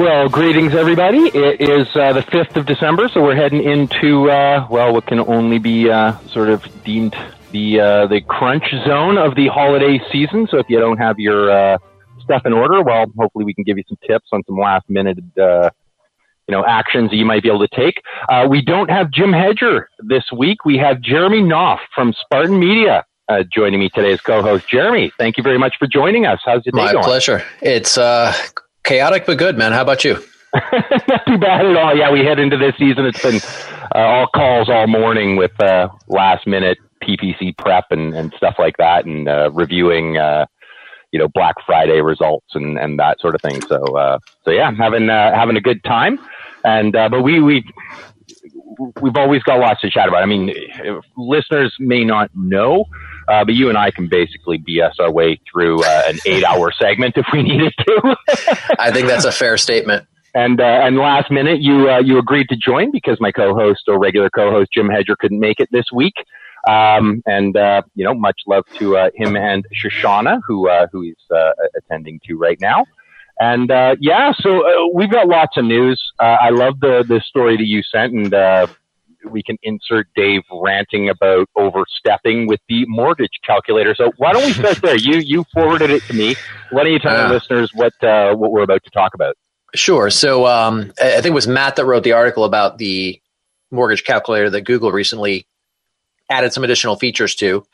Well, greetings, everybody. It is uh, the 5th of December, so we're heading into, uh, well, what can only be uh, sort of deemed the uh, the crunch zone of the holiday season. So if you don't have your uh, stuff in order, well, hopefully we can give you some tips on some last minute, uh, you know, actions that you might be able to take. we don't have Jim Hedger this week. We have Jeremy Knauff from Spartan Media. joining me today as co-host, Jeremy. Thank you very much for joining us. How's your day My going? My pleasure. It's chaotic but good, man. How about you? Not too bad at all. Yeah, we head into this season. It's been uh, all calls all morning with uh, last minute PPC prep and, and stuff like that, and uh, reviewing, uh, you know, Black Friday results and, and that sort of thing. So, uh, so yeah, having uh, having a good time. And but we we we've always got lots to chat about. I mean, listeners may not know. Uh, but you and I can basically BS our way through uh, an eight-hour segment if we needed to. I think that's a fair statement. And uh, and last minute, you uh, you agreed to join because my co-host or regular co-host Jim Hedger couldn't make it this week. Um, and uh, you know, much love to uh, him and Shoshana, who who he's attending to right now. And yeah, so we've got lots of news. I love the the story that you sent, and we can insert Dave ranting about overstepping with the mortgage calculator. So why don't we start there? You you forwarded it to me. Why don't you tell uh, our listeners what uh, what we're about to talk about? Sure. So um, I think it was Matt that wrote the article about the mortgage calculator that Google recently added some additional features to,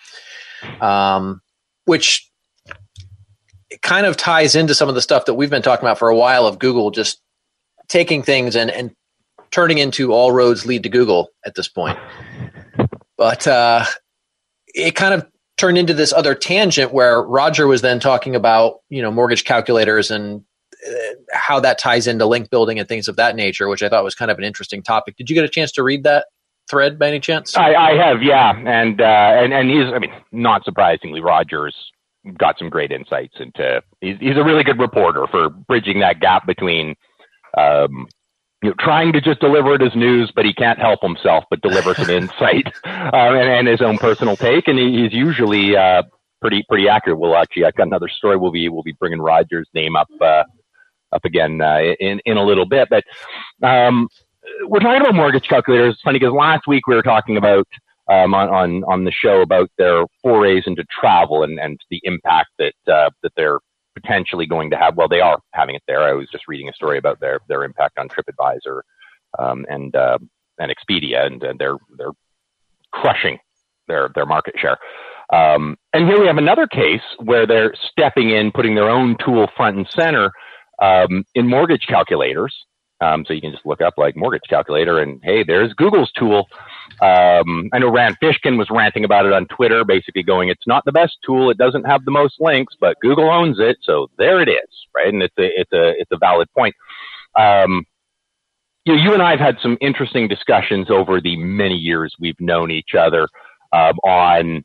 um, which kind of ties into some of the stuff that we've been talking about for a while of Google just taking things and, and turning into all roads lead to Google at this point. But uh, it kind of turned into this other tangent where Roger was then talking about you know mortgage calculators and uh, how that ties into link building and things of that nature, which I thought was kind of an interesting topic. Did you get a chance to read that thread by any chance? I, I have, yeah, and uh, and and he's, I mean, not surprisingly, Rogers got some great insights into. He's, he's a really good reporter for bridging that gap between um, you know, trying to just deliver it as news, but he can't help himself but deliver some insight uh, and, and, his own personal take. And he, he's usually uh, pretty pretty accurate. We'll actually, I've got another story. We'll be we'll be bringing Rogers' name up uh, up again uh, in in a little bit. But um, we're talking about mortgage calculators. It's funny because last week we were talking about um, on, on on the show about their forays into travel and and the impact that uh, that they're potentially going to have. Well, they are having it there. I was just reading a story about their their impact on TripAdvisor um, and uh, and Expedia, and, and they're they're crushing their their market share. Um, and here we have another case where they're stepping in, putting their own tool front and center um, in mortgage calculators. Um, so you can just look up like mortgage calculator, and hey, there's Google's tool. Um, I know Rand Fishkin was ranting about it on Twitter, basically going, "It's not the best tool. It doesn't have the most links, but Google owns it, so there it is." Right, and it's a it's a it's a valid point. Um, you, know, you and I have had some interesting discussions over the many years we've known each other um, on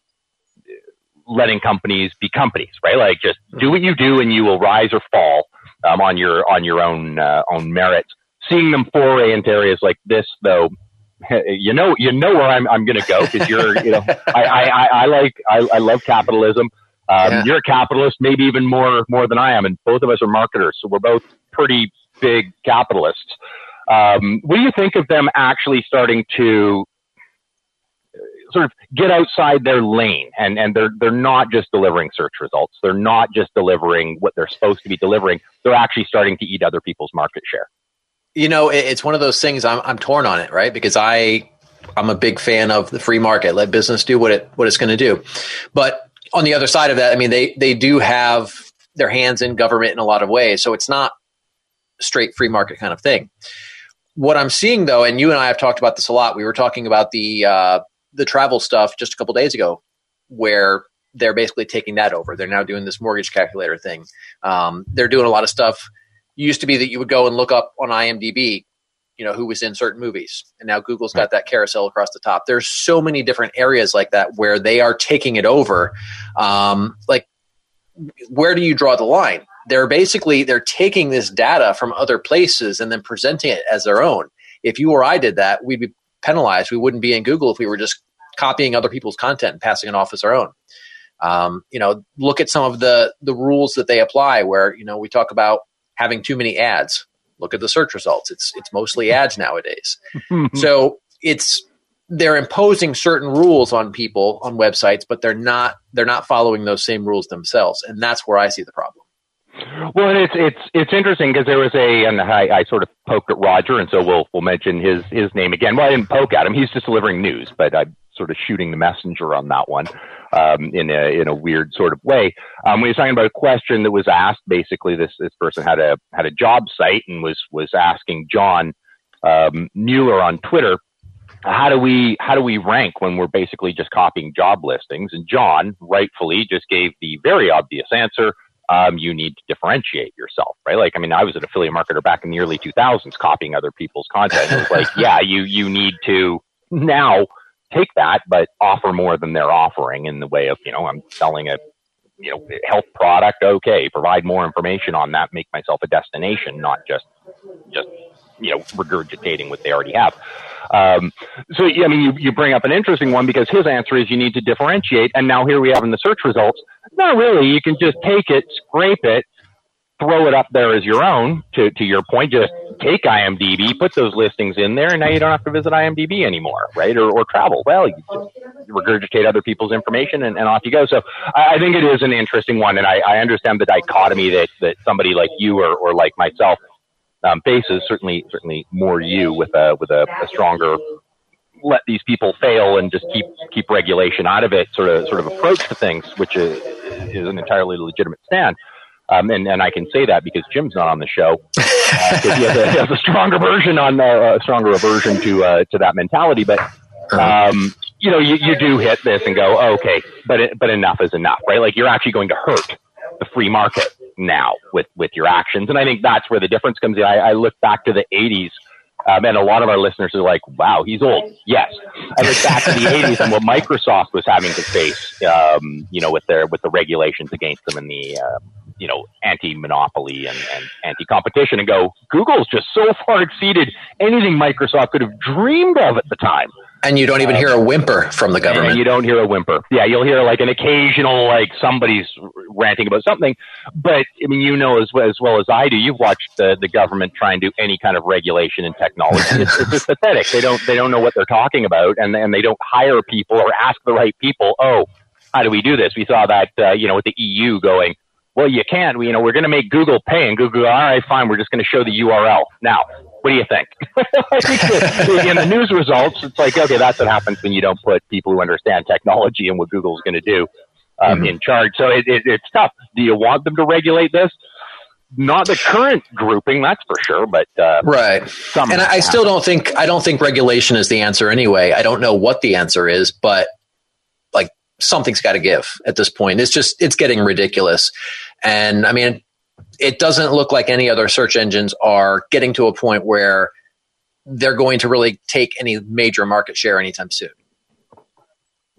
letting companies be companies, right? Like just do what you do, and you will rise or fall um, on your on your own uh, own merits. Seeing them foray into areas like this, though, you know, you know where I'm, I'm going to go because you're, you know, I, I, I like, I, I love capitalism. Um, yeah. You're a capitalist, maybe even more, more than I am. And both of us are marketers. So we're both pretty big capitalists. Um, what do you think of them actually starting to sort of get outside their lane and, and they're, they're not just delivering search results. They're not just delivering what they're supposed to be delivering. They're actually starting to eat other people's market share you know, it's one of those things. I'm I'm torn on it, right? Because I I'm a big fan of the free market. Let business do what it what it's going to do. But on the other side of that, I mean, they they do have their hands in government in a lot of ways, so it's not straight free market kind of thing. What I'm seeing though, and you and I have talked about this a lot. We were talking about the uh, the travel stuff just a couple days ago, where they're basically taking that over. They're now doing this mortgage calculator thing. Um, there doing a lot of stuff used to be that you would go and look up on IMDb, you know, who was in certain movies. And now Google's got that carousel across the top. There's so many different areas like that where they are taking it over. Um, like, where do you draw the line? They're basically they're taking this data from other places and then presenting it as their own. If you or I did that, we'd be penalized. We wouldn't be in Google if we were just copying other people's content and passing it off as our own. Um, you know, look at some of the the rules that they apply. Where you know we talk about having too many ads. Look at the search results. It's it's mostly ads nowadays. so it's they're imposing certain rules on people on websites, but they're not they're not following those same rules themselves, and that's where I see the problem. Well, it's it's it's interesting because there was a, and I, I sort of poked at Roger, and so we'll we'll mention his his name again. Well, I didn't poke at him; he's just delivering news, but I'm sort of shooting the messenger on that one um, in a in a weird sort of way. Um, he was talking about a question that was asked, basically this this person had a had a job site and was was asking John um, Mueller on Twitter how do we how do we rank when we're basically just copying job listings? And John rightfully just gave the very obvious answer um, you need to differentiate yourself, right? Like, I mean, I was an affiliate marketer back in the early 2000s copying other people's content. It was like, yeah, you, you need to now take that, but offer more than they're offering in the way of, you know, I'm selling a, you know, health product. Okay. Provide more information on that. Make myself a destination, not just, just, you know, regurgitating what they already have. Um, so, I mean, you, you bring up an interesting one because his answer is you need to differentiate. And now here we have in the search results, not really. You can just take it, scrape it, throw it up there as your own. To to your point, just take IMDb, put those listings in there, and now you don't have to visit IMDb anymore, right? Or, or travel. Well, you just regurgitate other people's information, and, and off you go. So I, I think it is an interesting one, and I, I understand the dichotomy that that somebody like you or, or like myself um, faces. Certainly, certainly more you with a with a, a stronger let these people fail and just keep keep regulation out of it sort of sort of approach to things, which is, is an entirely legitimate stand. Um, and, and I can say that because Jim's not on the show. Uh, he, has a, he, has a, stronger version on uh, a stronger aversion to uh, to that mentality. But um, you know, you, you do hit this and go, oh, okay, but it, but enough is enough, right? Like you're actually going to hurt the free market now with with your actions, and I think that's where the difference comes in. I, I look back to the '80s um, and a lot of our listeners are like, wow, he's old. Yes. I look back to the 80s and what Microsoft was having to face, um, you know, with their, with the regulations against them and the, uh, you know, anti-monopoly and, and anti-competition and go, Google's just so far exceeded anything Microsoft could have dreamed of at the time. And you don't even hear a whimper from the government. you don't hear a whimper. Yeah, you'll hear like an occasional like somebody's ranting about something, but I mean, you know as well as, well as I do. You've watched the, the government try and do any kind of regulation in technology. It's, it's just pathetic. They don't they don't know what they're talking about, and and they don't hire people or ask the right people. Oh, how do we do this? We saw that uh, you know with the EU going well, you can't. We, you know, we're going to make Google pay, and Google, all right, fine, we're just going to show the URL. Now, what do you think? in the news results, it's like, okay, that's what happens when you don't put people who understand technology and what Google's going to do um, mm-hmm. in charge. So it, it, it's tough. Do you want them to regulate this? Not the current grouping, that's for sure, but uh, right. and I, I still don't think I don't think regulation is the answer anyway. I don't know what the answer is, but something's got to give at this point. It's just it's getting ridiculous, and I mean it doesn't look like any other search engines are getting to a point where they're going to really take any major market share anytime soon.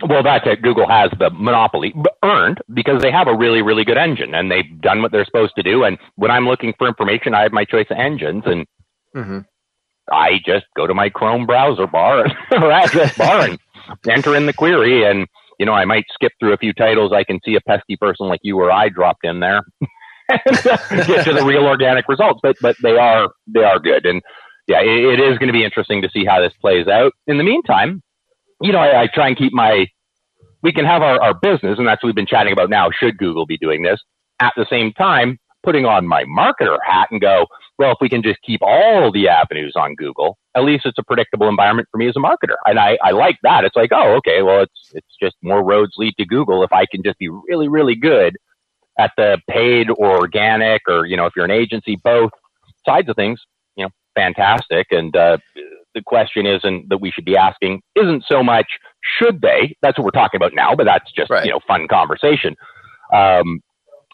Well, that's it. Google has the monopoly earned because they have a really, really good engine and they've done what they're supposed to do. And when I'm looking for information, I have my choice of engines and mm-hmm. I just go to my Chrome browser bar or address bar and enter in the query. And, you know, I might skip through a few titles. I can see a pesky person like you or I dropped in there. get to the real organic results. But but they are they are good, and yeah, it, it is going to be interesting to see how this plays out. In the meantime, you know, I, I try and keep my we can have our, our business, and that's what we've been chatting about now. Should Google be doing this at the same time? Putting on my marketer hat and go, well, if we can just keep all the avenues on Google, at least it's a predictable environment for me as a marketer. And I, I like that. It's like, oh, okay, well, it's, it's just more roads lead to Google. If I can just be really, really good at the paid or organic or, you know, if you're an agency, both sides of things, you know, fantastic. And uh, the question isn't that we should be asking isn't so much should they? That's what we're talking about now, but that's just, right. you know, fun conversation. Um,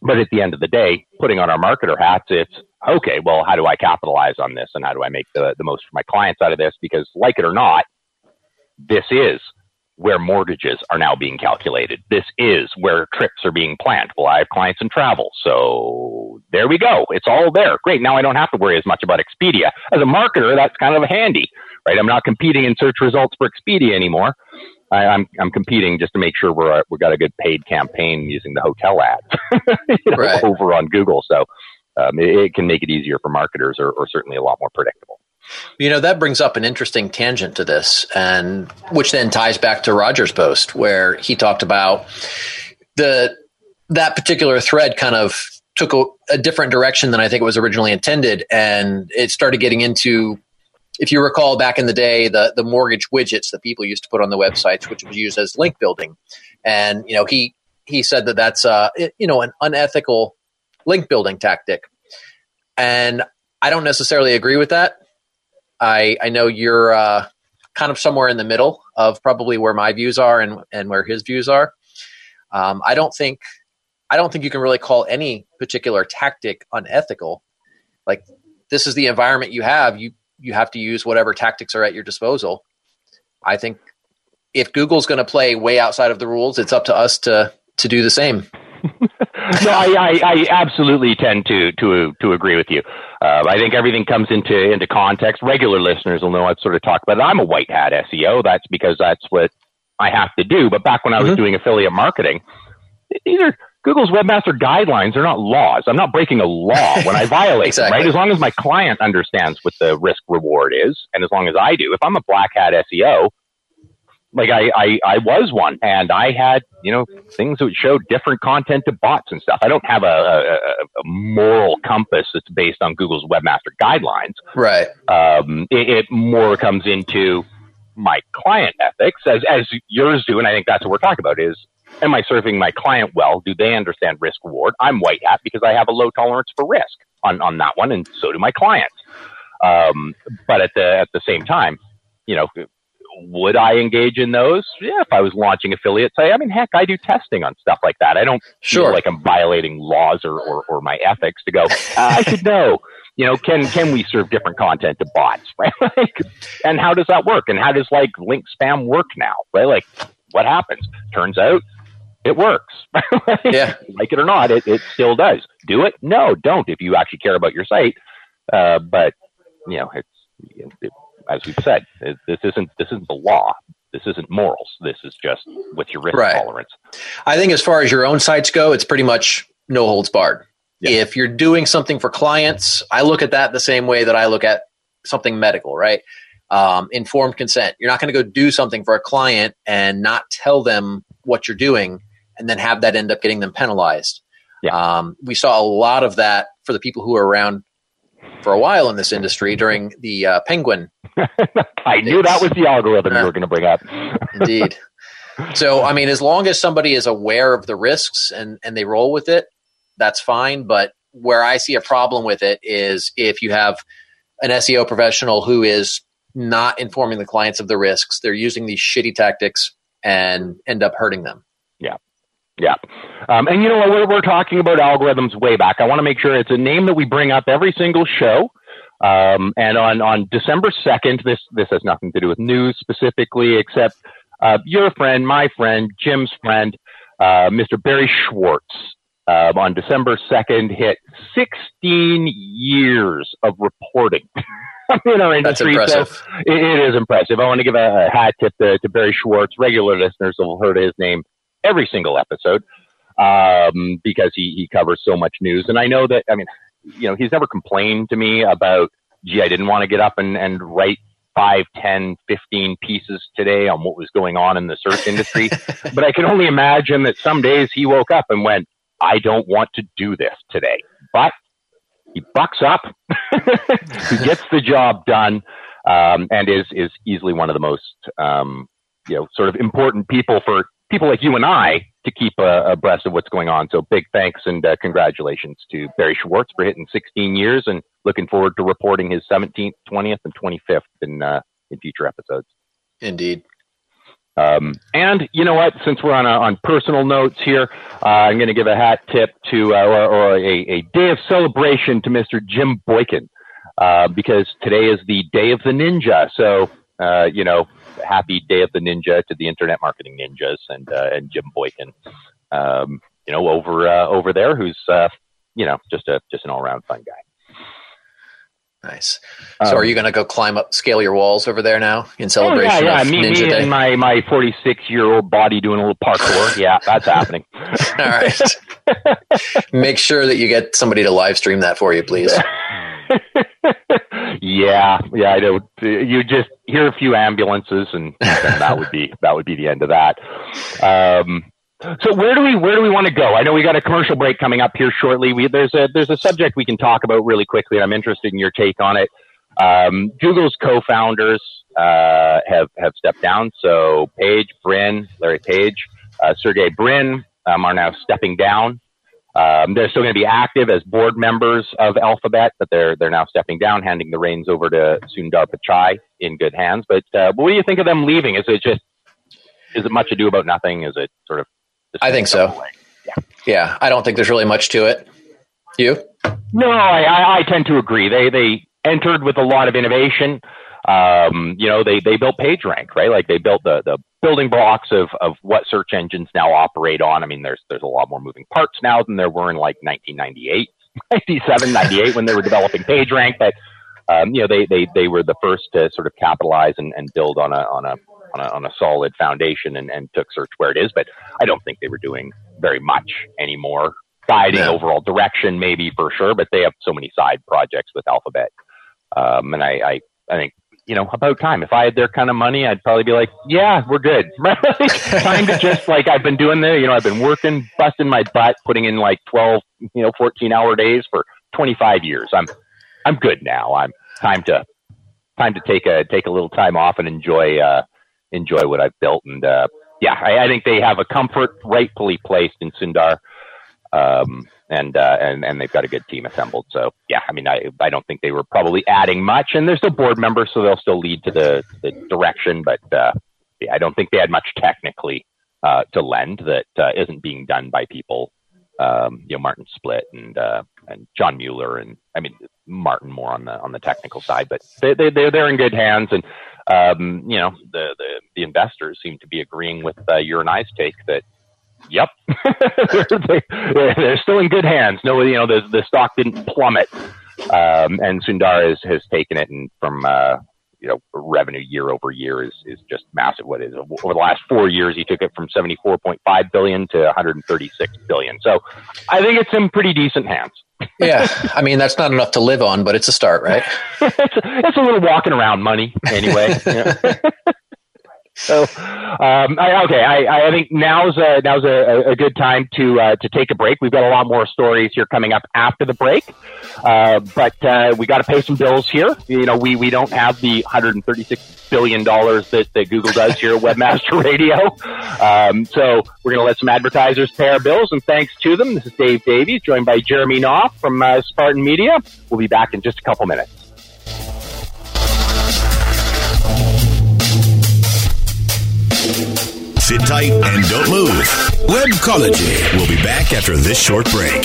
but at the end of the day, putting on our marketer hats, it's okay, well, how do I capitalize on this and how do I make the, the most for my clients out of this? Because, like it or not, this is where mortgages are now being calculated. This is where trips are being planned. Well, I have clients in travel. So there we go. It's all there. Great. Now I don't have to worry as much about Expedia. As a marketer, that's kind of handy, right? I'm not competing in search results for Expedia anymore. I, am I'm, I'm competing just to make sure we're uh, we've got a good paid campaign using the hotel ads you know, right. over on Google. So um, it, it, can make it easier for marketers, or, or certainly a lot more predictable. You know that brings up an interesting tangent to this, and which then ties back to Roger's post where he talked about the that particular thread kind of took a, a different direction than I think it was originally intended, and it started getting into if you recall back in the day, the the mortgage widgets that people used to put on the websites, which was used as link building, and you know he he said that that's uh you know an unethical link building tactic, and I don't necessarily agree with that. I I know you're uh, kind of somewhere in the middle of probably where my views are and and where his views are. Um, I don't think I don't think you can really call any particular tactic unethical. Like this is the environment you have. You you have to use whatever tactics are at your disposal. I think if Google's going to play way outside of the rules, it's up to us to to do the same. no, I, I, I, absolutely tend to to to agree with you. Uh, I think everything comes into into context. Regular listeners will know I've sort of talked about it. I'm a white hat SEO. That's because that's what I have to do. But back when I was mm-hmm. doing affiliate marketing, these are Google's webmaster guidelines They're not laws. I'm not breaking a law when I violate exactly. them, right? As long as my client understands what the risk reward is, and as long as I do, if I'm a black hat SEO, like I, I, I was one and I had, you know, things that would show different content to bots and stuff. I don't have a, a, a moral compass that's based on Google's webmaster guidelines. Right. Um, it, it more comes into my client ethics as, as yours do. And I think that's what we're talking about is am I serving my client well? Do they understand risk reward? I'm white hat because I have a low tolerance for risk on, on that one, and so do my clients. Um, but at the at the same time, you know, would I engage in those? Yeah, if I was launching affiliates, say, I mean, heck, I do testing on stuff like that. I don't sure. feel like I'm violating laws or, or, or my ethics to go, I should know. You know, can can we serve different content to bots, right? like, and how does that work? And how does like link spam work now, right? Like, what happens? Turns out it works. yeah. like it or not, it, it still does. Do it? No, don't if you actually care about your site. Uh, but, you know, it's, it, as we've said, this isn't, this isn't the law. This isn't morals. This is just what's your risk right. tolerance. I think as far as your own sites go, it's pretty much no holds barred. Yeah. If you're doing something for clients, I look at that the same way that I look at something medical, right? Um, informed consent. You're not going to go do something for a client and not tell them what you're doing and then have that end up getting them penalized. Yeah. Um, we saw a lot of that for the people who are around for a while in this industry during the uh, Penguin. I knew that was the algorithm uh, you were going to bring up. indeed. So, I mean, as long as somebody is aware of the risks and, and they roll with it, that's fine. But where I see a problem with it is if you have an SEO professional who is not informing the clients of the risks, they're using these shitty tactics and end up hurting them. Yeah. Um, and you know what? We're, we're talking about algorithms way back. I want to make sure it's a name that we bring up every single show. Um, and on, on December 2nd, this, this has nothing to do with news specifically, except uh, your friend, my friend, Jim's friend, uh, Mr. Barry Schwartz, uh, on December 2nd hit 16 years of reporting. in our industry. So it, it is impressive. I want to give a, a hat tip to, to Barry Schwartz. Regular listeners will have heard his name every single episode um, because he, he covers so much news. And I know that, I mean, you know, he's never complained to me about, gee, I didn't want to get up and, and write five, ten, fifteen pieces today on what was going on in the search industry. but I can only imagine that some days he woke up and went, I don't want to do this today. But he bucks up, he gets the job done, um, and is is easily one of the most um, you know sort of important people for people like you and I to keep uh, abreast of what's going on. So big thanks and uh, congratulations to Barry Schwartz for hitting 16 years and looking forward to reporting his 17th, 20th, and 25th in uh, in future episodes. Indeed. Um, and you know what? Since we're on a, on personal notes here, uh, I'm going to give a hat tip to uh, or, or a, a, day of celebration to Mr. Jim Boykin uh, because today is the day of the ninja. So uh, you know, happy day of the ninja to the internet marketing ninjas and uh, and Jim Boykin, um, you know, over uh, over there, who's you know just a just an all around fun guy. Nice. So, um, are you going to go climb up, scale your walls over there now in celebration? Oh, yeah, yeah. me, Ninja me Day? and my my 46 year old body doing a little parkour. yeah, that's happening. All right. Make sure that you get somebody to live stream that for you, please. yeah, yeah. I know. You just hear a few ambulances, and, and that would be that would be the end of that. Um, so where do we where do we want to go? I know we got a commercial break coming up here shortly. We, there's a there's a subject we can talk about really quickly. And I'm interested in your take on it. Um, Google's co-founders uh, have have stepped down. So Page, Brin, Larry Page, uh, Sergey Brin um, are now stepping down. Um, they're still going to be active as board members of Alphabet, but they're they're now stepping down, handing the reins over to Sundar Pichai in good hands. But, uh, what do you think of them leaving? Is it just is it much ado about nothing? Is it sort of I think so. Yeah. yeah, I don't think there's really much to it. You? No, I, I tend to agree. They they entered with a lot of innovation. Um, you know, they they built PageRank, right? Like they built the the building blocks of of what search engines now operate on. I mean, there's there's a lot more moving parts now than there were in like 1998, 97, 98 when they were developing PageRank. But um, you know, they they they were the first to sort of capitalize and, and build on a on a on a, on a solid foundation and, and took search where it is. But I don't think they were doing very much anymore. Guiding yeah. overall direction, maybe for sure, but they have so many side projects with Alphabet. Um, and I, I, I think, you know, about time. If I had their kind of money, I'd probably be like, yeah, we're good. time to just like, I've been doing there, you know, I've been working, busting my butt, putting in like 12, you know, 14 hour days for 25 years. I'm, I'm good now. I'm time to, time to take a, take a little time off and enjoy, uh, enjoy what I've built. And uh, yeah, I, I, think they have a comfort rightfully placed in Sundar, um, and uh, and and they've got a good team assembled. So yeah, I mean, I I don't think they were probably adding much, and they're still board members, so they'll still lead to the the direction. But uh, yeah, I don't think they had much technically uh, to lend that uh, isn't being done by people. Um, you know, Martin Splitt and uh, and John Mueller, and I mean Martin more on the on the technical side, but they they're they're in good hands. And um, you know, the, the, the investors seem to be agreeing with uh, your and I's take that, yep, they're, they're, still in good hands. No, you know, the, the stock didn't plummet. Um, and Sundar has, has taken it and from, uh, you know, revenue year over year is, is just massive. What is over the last four years, he took it from 74.5 billion to 136 billion. So I think it's in pretty decent hands yeah, I mean that's not enough to live on, but it's a start, right? it's, a, it's a little walking around money, anyway. So, um, I, okay, I, I think now's a, now's a, a good time to uh, to take a break. We've got a lot more stories here coming up after the break, uh, but uh, we got to pay some bills here. You know, we we don't have the 136 billion dollars that, that Google does here at Webmaster Radio. Um, so we're going to let some advertisers pay our bills, and thanks to them, this is Dave Davies, joined by Jeremy Knauff from uh, Spartan Media. We'll be back in just a couple minutes. Sit tight and don't move. Webcology. We'll be back after this short break.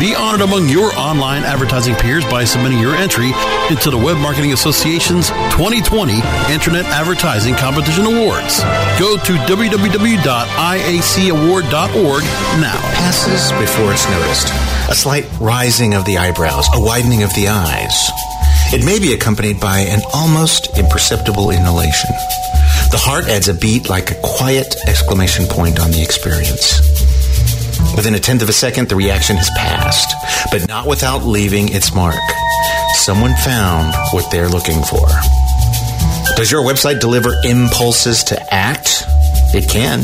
Be honored among your online advertising peers by submitting your entry into the Web Marketing Association's 2020 Internet Advertising Competition Awards. Go to www.iacaward.org now. Passes before it's noticed. A slight rising of the eyebrows, a widening of the eyes. It may be accompanied by an almost imperceptible inhalation. The heart adds a beat like a quiet exclamation point on the experience. Within a tenth of a second, the reaction has passed, but not without leaving its mark. Someone found what they're looking for. Does your website deliver impulses to act? It can.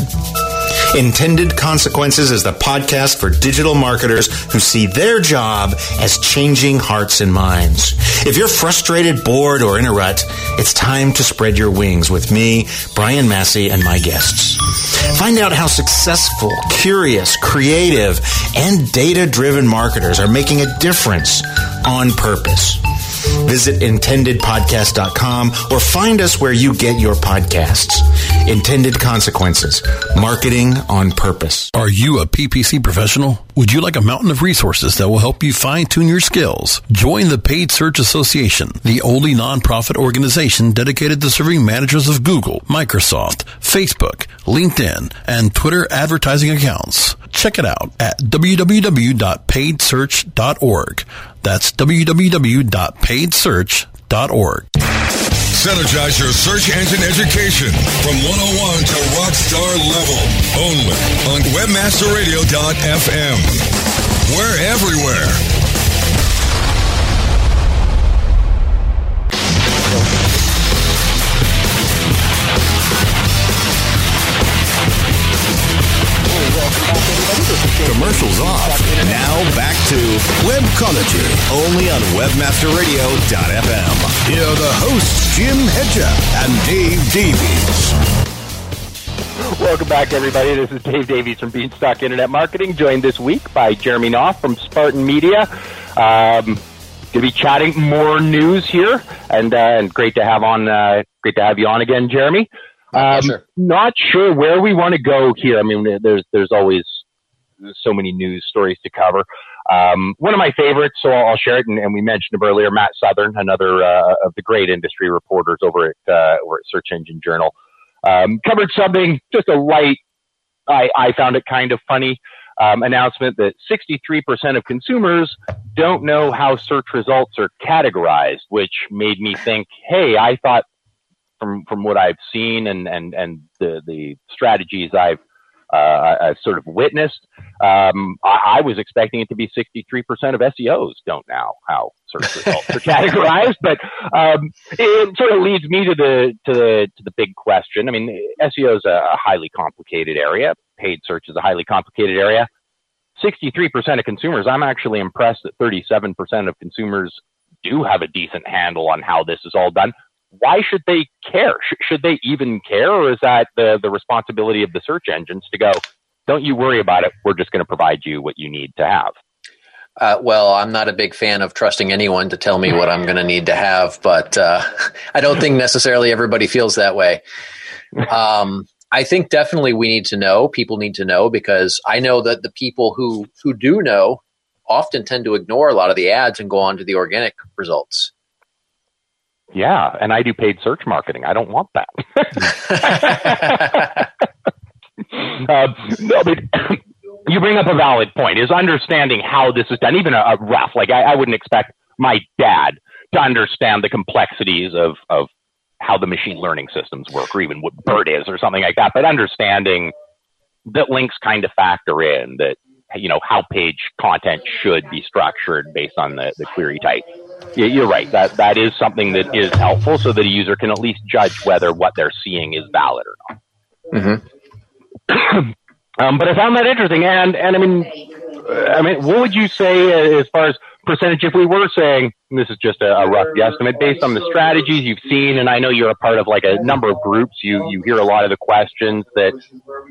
Intended Consequences is the podcast for digital marketers who see their job as changing hearts and minds. If you're frustrated, bored, or in a rut, it's time to spread your wings with me, Brian Massey, and my guests. Find out how successful, curious, creative, and data driven marketers are making a difference on purpose. Visit intendedpodcast.com or find us where you get your podcasts. Intended Consequences Marketing on Purpose. Are you a PPC professional? Would you like a mountain of resources that will help you fine tune your skills? Join the Paid Search Association, the only nonprofit organization dedicated to serving managers of Google, Microsoft, Facebook, LinkedIn, and Twitter advertising accounts. Check it out at www.paidsearch.org. That's www.paidsearch.org. Synergize your search engine education from 101 to rockstar level. Only on webmasterradio.fm. We're everywhere. Webcology. only on webmasterradio.fm. Here are the hosts, Jim Hedger and Dave Davies. Welcome back, everybody. This is Dave Davies from Beanstalk Internet Marketing, joined this week by Jeremy Knauff from Spartan Media. Um, going to be chatting more news here, and uh, and great to have on. Uh, great to have you on again, Jeremy. Um, pleasure. Not sure where we want to go here. I mean, there's there's always so many news stories to cover. Um, one of my favorites, so I'll, share it, and, and we mentioned him earlier, Matt Southern, another uh, of the great industry reporters over at uh, over at Search Engine Journal, um, covered something just a light. I, I found it kind of funny um, announcement that 63% of consumers don't know how search results are categorized, which made me think, hey, I thought from from what I've seen and and and the the strategies I've uh, I've sort of witnessed, um, I, I was expecting it to be 63% of SEOs don't know how search results are categorized, but um, it sort of leads me to the to the to the big question. I mean, SEO is a highly complicated area. Paid search is a highly complicated area. 63% of consumers, I'm actually impressed that 37% of consumers do have a decent handle on how this is all done. Why should they care? Sh- should they even care? Or is that the, the responsibility of the search engines to go, don't you worry about it. We're just going to provide you what you need to have. Uh, well, I'm not a big fan of trusting anyone to tell me what I'm going to need to have, but uh, I don't think necessarily everybody feels that way. Um, I think definitely we need to know. People need to know because I know that the people who who do know often tend to ignore a lot of the ads and go on to the organic results. Yeah, and I do paid search marketing. I don't want that. uh, no, but you bring up a valid point. Is understanding how this is done, even a, a ref. Like I, I wouldn't expect my dad to understand the complexities of of how the machine learning systems work, or even what BERT is, or something like that. But understanding that links kind of factor in that you know how page content should be structured based on the, the query type. Yeah, you're right. That that is something that is helpful, so that a user can at least judge whether what they're seeing is valid or not. Mm-hmm. um, but I found that interesting, and and I mean, uh, I mean, what would you say uh, as far as percentage if we were saying and this is just a, a rough guesstimate based on the strategies you've seen and i know you're a part of like a number of groups you you hear a lot of the questions that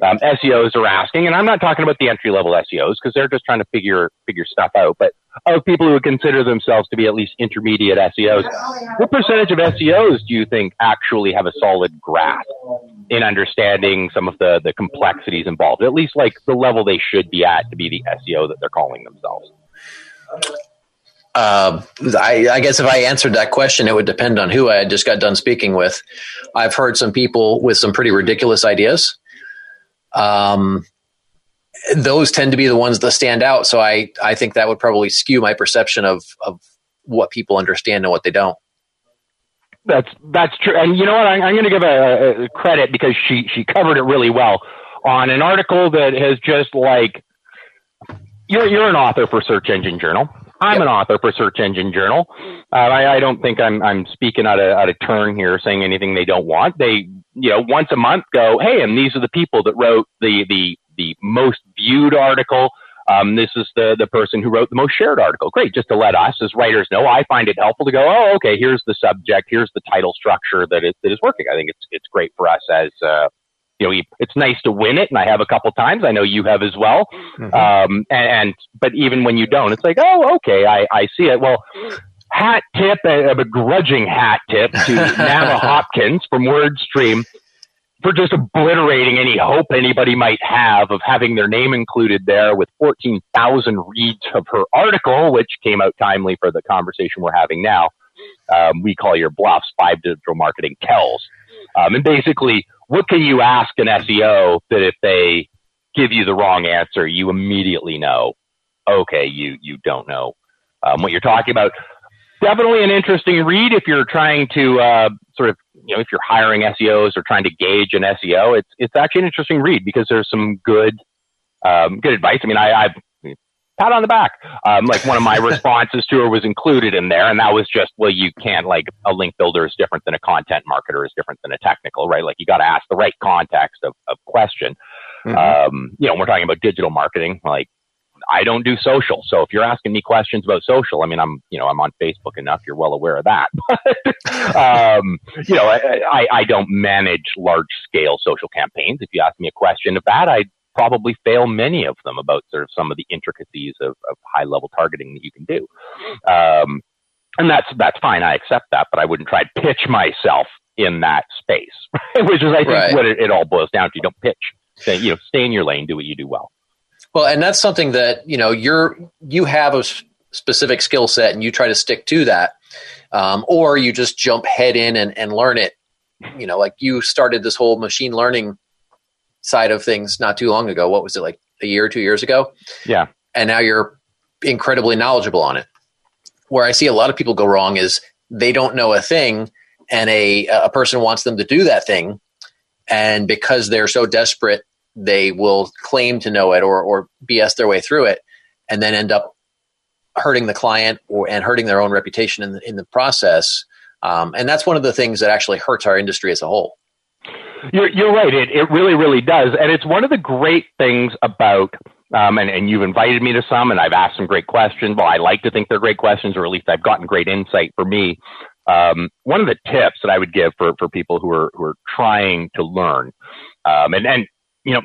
um, seos are asking and i'm not talking about the entry level seos because they're just trying to figure figure stuff out but of people who would consider themselves to be at least intermediate seos what percentage of seos do you think actually have a solid grasp in understanding some of the the complexities involved at least like the level they should be at to be the seo that they're calling themselves uh, I, I, guess if I answered that question, it would depend on who I had just got done speaking with. I've heard some people with some pretty ridiculous ideas. Um, those tend to be the ones that stand out. So I, I think that would probably skew my perception of, of what people understand and what they don't. That's that's true, and you know what? I'm, I'm going to give a, a credit because she she covered it really well on an article that has just like you're you're an author for Search Engine Journal. I'm yep. an author for Search Engine Journal. Uh, I, I don't think I'm I'm speaking out of out of turn here, saying anything they don't want. They you know once a month go, hey, and these are the people that wrote the the the most viewed article um, this is the, the person who wrote the most shared article. Great, just to let us as writers know. I find it helpful to go, oh, okay, here's the subject, here's the title structure that is, that is working. I think it's, it's great for us as, uh, you know, it's nice to win it, and I have a couple times. I know you have as well. Mm-hmm. Um, and, and, but even when you don't, it's like, oh, okay, I, I see it. Well, hat tip, a, a begrudging hat tip to Navah Hopkins from WordStream for just obliterating any hope anybody might have of having their name included there with 14,000 reads of her article, which came out timely for the conversation we're having now. Um, we call your bluffs five digital marketing tells. Um, and basically, what can you ask an SEO that if they give you the wrong answer, you immediately know, okay, you, you don't know um, what you're talking about. Definitely an interesting read if you're trying to uh, sort of you know, if you're hiring SEOs or trying to gauge an SEO, it's it's actually an interesting read because there's some good um, good advice. I mean, I, I've pat on the back. Um, like one of my responses to her was included in there, and that was just, well, you can't like a link builder is different than a content marketer is different than a technical, right? Like you got to ask the right context of, of question. Mm-hmm. Um, you know, we're talking about digital marketing, like I don't do social. So if you're asking me questions about social, I mean, I'm, you know, I'm on Facebook enough. You're well aware of that. But, um, you know, I, I, I don't manage large scale social campaigns. If you ask me a question of that, I'd probably fail many of them about sort of some of the intricacies of, of high level targeting that you can do. Um, and that's, that's fine. I accept that, but I wouldn't try to pitch myself in that space, which is, I think, right. what it, it all boils down to. You don't pitch. Say, you know, stay in your lane, do what you do well. Well, and that's something that you know you're you have a specific skill set and you try to stick to that, um, or you just jump head in and, and learn it. You know, like you started this whole machine learning side of things not too long ago. What was it like a year or two years ago? Yeah, and now you're incredibly knowledgeable on it. Where I see a lot of people go wrong is they don't know a thing, and a a person wants them to do that thing, and because they're so desperate they will claim to know it or, or BS their way through it and then end up hurting the client or, and hurting their own reputation in the, in the process. Um, and that's one of the things that actually hurts our industry as a whole. You're, you're right. It, it really, really does. And it's one of the great things about, um, and, and you've invited me to some, and I've asked some great questions. Well, I like to think they're great questions, or at least I've gotten great insight for me. Um, one of the tips that I would give for, for people who are, who are trying to learn, um, and, and you know,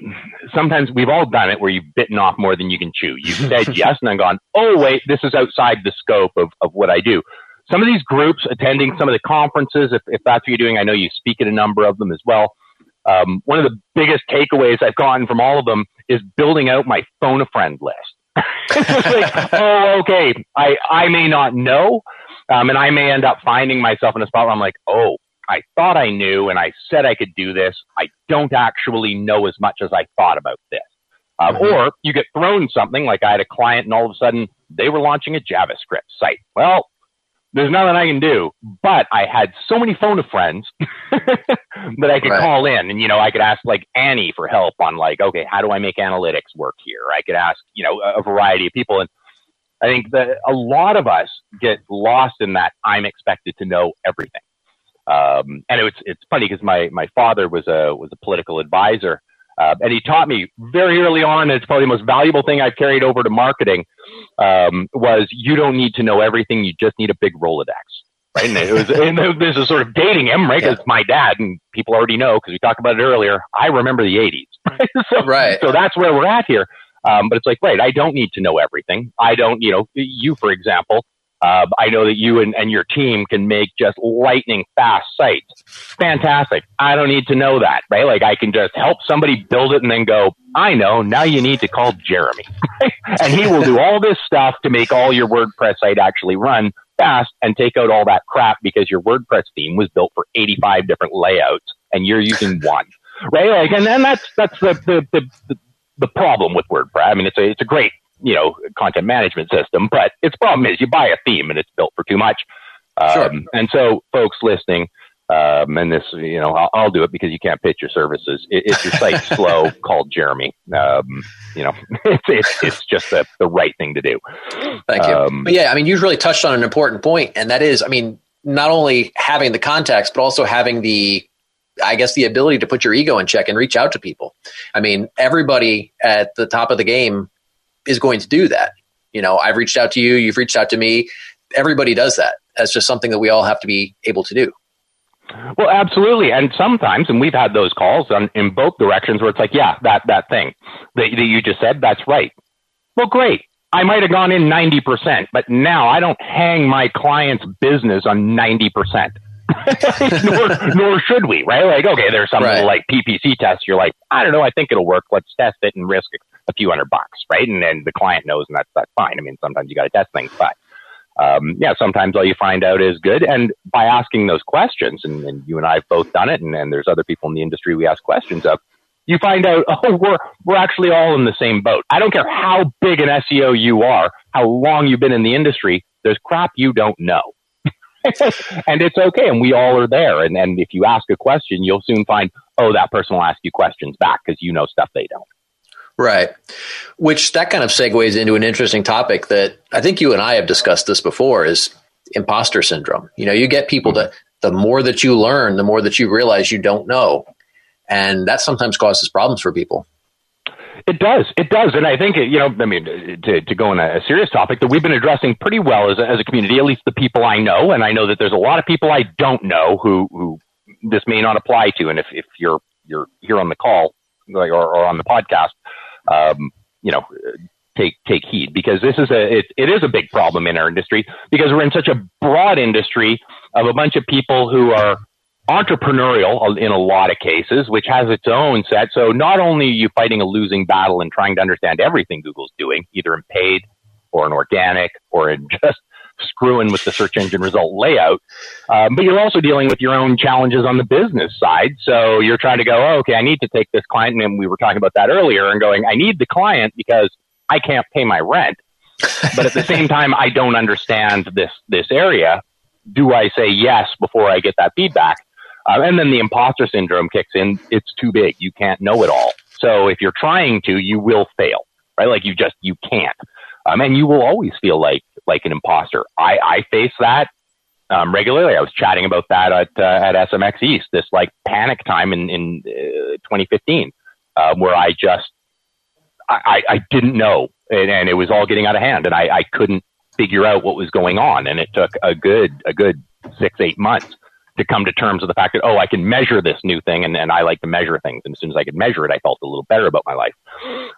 sometimes we've all done it where you've bitten off more than you can chew. You've said yes and then gone, oh, wait, this is outside the scope of, of what I do. Some of these groups attending some of the conferences, if, if that's what you're doing, I know you speak at a number of them as well. Um, one of the biggest takeaways I've gotten from all of them is building out my phone a friend list. it's like, oh, okay, I, I may not know, um, and I may end up finding myself in a spot where I'm like, oh, I thought I knew and I said I could do this. I don't actually know as much as I thought about this. Um, mm-hmm. Or you get thrown something like I had a client and all of a sudden they were launching a JavaScript site. Well, there's nothing I can do, but I had so many phone of friends that I could right. call in and, you know, I could ask like Annie for help on like, okay, how do I make analytics work here? I could ask, you know, a variety of people. And I think that a lot of us get lost in that I'm expected to know everything. Um, and it's it's funny because my my father was a was a political advisor, uh, and he taught me very early on. And it's probably the most valuable thing I've carried over to marketing. Um, was you don't need to know everything; you just need a big Rolodex. Right, and it was and this is sort of dating him, right? Because yeah. my dad and people already know because we talked about it earlier. I remember the '80s, right? so, right. So that's where we're at here. Um, but it's like, right, I don't need to know everything. I don't, you know, you, for example, uh, I know that you and, and your team can make just lightning fast sites. Fantastic. I don't need to know that, right? Like I can just help somebody build it and then go, I know, now you need to call Jeremy. and he will do all this stuff to make all your WordPress site actually run fast and take out all that crap because your WordPress theme was built for 85 different layouts and you're using one. Right? Like, and then that's, that's the, the, the, the problem with WordPress. I mean, it's a, it's a great you know, content management system. But its problem is you buy a theme and it's built for too much. Sure. Um, and so, folks listening, um, and this, you know, I'll, I'll do it because you can't pitch your services. If your site's slow, call Jeremy. Um, you know, it's, it's, it's just the, the right thing to do. Thank you. Um, but yeah, I mean, you've really touched on an important point, and that is, I mean, not only having the context, but also having the, I guess, the ability to put your ego in check and reach out to people. I mean, everybody at the top of the game is going to do that. You know, I've reached out to you, you've reached out to me. Everybody does that. That's just something that we all have to be able to do. Well, absolutely. And sometimes, and we've had those calls on, in both directions where it's like, yeah, that, that thing that, that you just said, that's right. Well, great. I might have gone in 90%, but now I don't hang my client's business on 90%. nor, nor should we, right? Like, okay, there's some Right. like PPC test. You're like, I don't know, I think it'll work. Let's test it and risk a few hundred bucks, right? And then the client knows, and that's that's fine. I mean, sometimes you got to test things, but um, yeah, sometimes all you find out is good. And by asking those questions, and, and you and I have both done it, and, and there's other people in the industry we ask questions of, you find out, oh, we're, we're actually all in the same boat. I don't care how big an SEO you are, how long you've been in the industry, there's crap you don't know. and it's okay. And we all are there. And, and if you ask a question, you'll soon find, oh, that person will ask you questions back because you know stuff they don't. Right. Which that kind of segues into an interesting topic that I think you and I have discussed this before is imposter syndrome. You know, you get people mm-hmm. that the more that you learn, the more that you realize you don't know. And that sometimes causes problems for people. It does. It does. And I think, you know, I mean, to, to go on a, serious topic that we've been addressing pretty well as a, as a community, at least the people I know. And I know that there's a lot of people I don't know who, who this may not apply to. And if, if you're, you're here on the call or, or on the podcast, um, you know, take, take heed because this is a, it, it is a big problem in our industry because we're in such a broad industry of a bunch of people who are entrepreneurial in a lot of cases, which has its own set. So not only are you fighting a losing battle and trying to understand everything Google's doing, either in paid or in organic or in just screwing with the search engine result layout, um, but you're also dealing with your own challenges on the business side. So you're trying to go, oh, okay, I need to take this client, and we were talking about that earlier, and going, I need the client because I can't pay my rent, but at the same time, I don't understand this this area. Do I say yes before I get that feedback? Uh, and then the imposter syndrome kicks in. It's too big. You can't know it all. So if you're trying to, you will fail, right? Like you just, you can't. Um, and you will always feel like, like an imposter. I, I face that, um, regularly. I was chatting about that at, uh, at SMX East, this like panic time in, in, uh, 2015, uh, where I just, I, I didn't know and, and it was all getting out of hand and I, I couldn't figure out what was going on. And it took a good, a good six, eight months to come to terms with the fact that, oh, I can measure this new thing and, and I like to measure things. And as soon as I could measure it, I felt a little better about my life.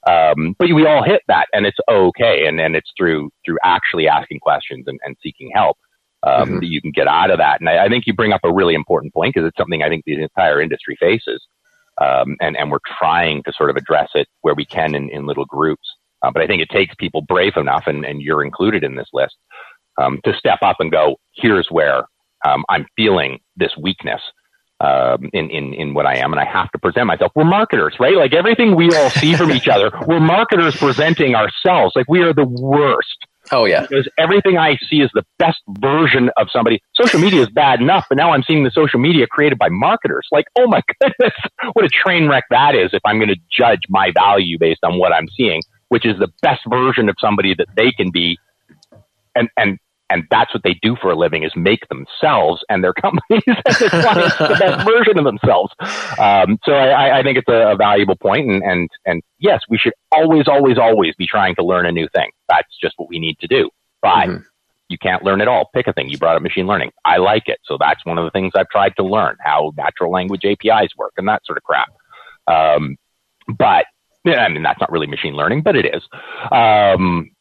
Um, but we all hit that and it's okay. And, and it's through, through actually asking questions and, and seeking help. Um, Mhm. that you can get out of that. And I, I think you bring up a really important point because it's something I think the entire industry faces. Um, and, and we're trying to sort of address it where we can in, in little groups. Uh, but I think it takes people brave enough, and, and you're included in this list, um, to step up and go, here's where um, I'm feeling this weakness um, in, in, in what I am, and I have to present myself. We're marketers, right? Like everything we all see from each other, we're marketers presenting ourselves. Like we are the worst Oh, yeah. because everything I see is the best version of somebody. Social media is bad enough, but now I'm seeing the social media created by marketers. Like, oh my goodness, what a train wreck that is if I'm going to judge my value based on what I'm seeing, which is the best version of somebody that they can be. And, and, and that's what they do for a living is make themselves and their companies and their clients the best version of themselves. Um, so I, I think it's a, a valuable point and, and, and yes, we should always, always, always be trying to learn a new thing. That's just what we need to do. But Mhm. you can't learn it all. Pick a thing. You brought up machine learning. I like it. So that's one of the things I've tried to learn how natural language APIs work and that sort of crap. Um, but I mean, that's not really machine learning, but it is. Um,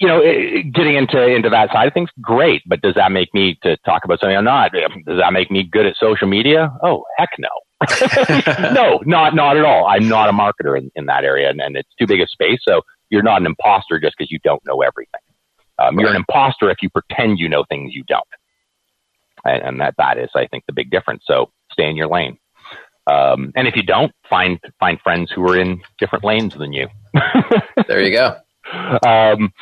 you know, eh, getting into into that side of things, great. But does that make me to talk about something I'm not? Does that make me good at social media? Oh, heck no. no, not not at all. I'm not a marketer in, in that area, and, and it's too big a space. So you're not an imposter just because you don't know everything. Um, You're an imposter if you pretend you know things you don't, and, and that that is, I think, the big difference. So stay in your lane. Um, and if you don't, find find friends who are in different lanes than you. There you go. Um,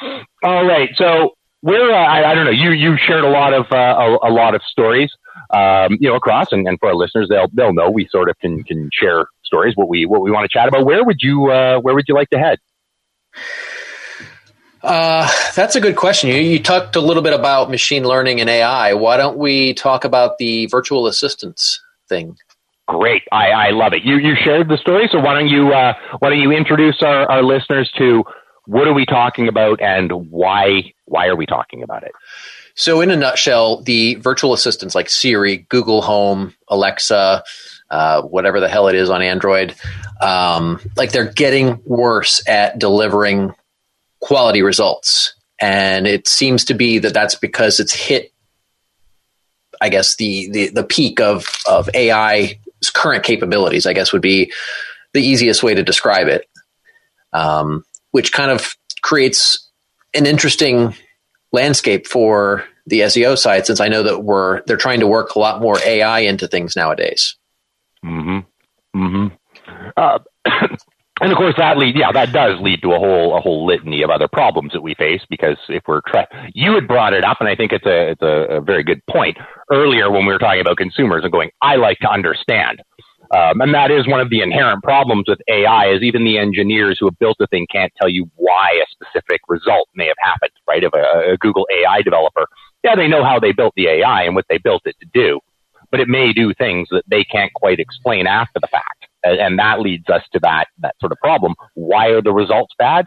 all right. So where uh, I, I, don't know. You you shared a lot of uh, a, a, lot of stories, um, you know, across, and, and, for our listeners, they'll they'll know we sort of can can share stories what we what we want to chat about. Where would you uh, where would you like to head? Uh, that's a good question. You, you talked a little bit about machine learning and AI. Why don't we talk about the virtual assistants thing? Great, I, I love it. You you shared the story, so why don't you uh, why don't you introduce our, our listeners to what are we talking about and why why are we talking about it? So, in a nutshell, the virtual assistants like Siri, Google Home, Alexa, uh, whatever the hell it is on Android, um, like they're getting worse at delivering quality results. And it seems to be that that's because it's hit, I guess, the, the, the peak of, of AI's current capabilities, I guess would be the easiest way to describe it, um, which kind of creates an interesting landscape for the SEO side since I know that we're they're trying to work a lot more AI into things nowadays. Hmm. Hmm. Uh, and of course, that lead yeah, that does lead to a whole a whole litany of other problems that we face because if we're tra- you had brought it up, and I think it's a it's a, a very good point earlier when we were talking about consumers and going, I like to understand. Um, and that is one of the inherent problems with AI is even the engineers who have built the thing can't tell you why a specific result may have happened, right? Of a, a Google AI developer, yeah, they know how they built the AI and what they built it to do, but it may do things that they can't quite explain after the fact. And, and that leads us to that, that sort of problem. Why are the results bad?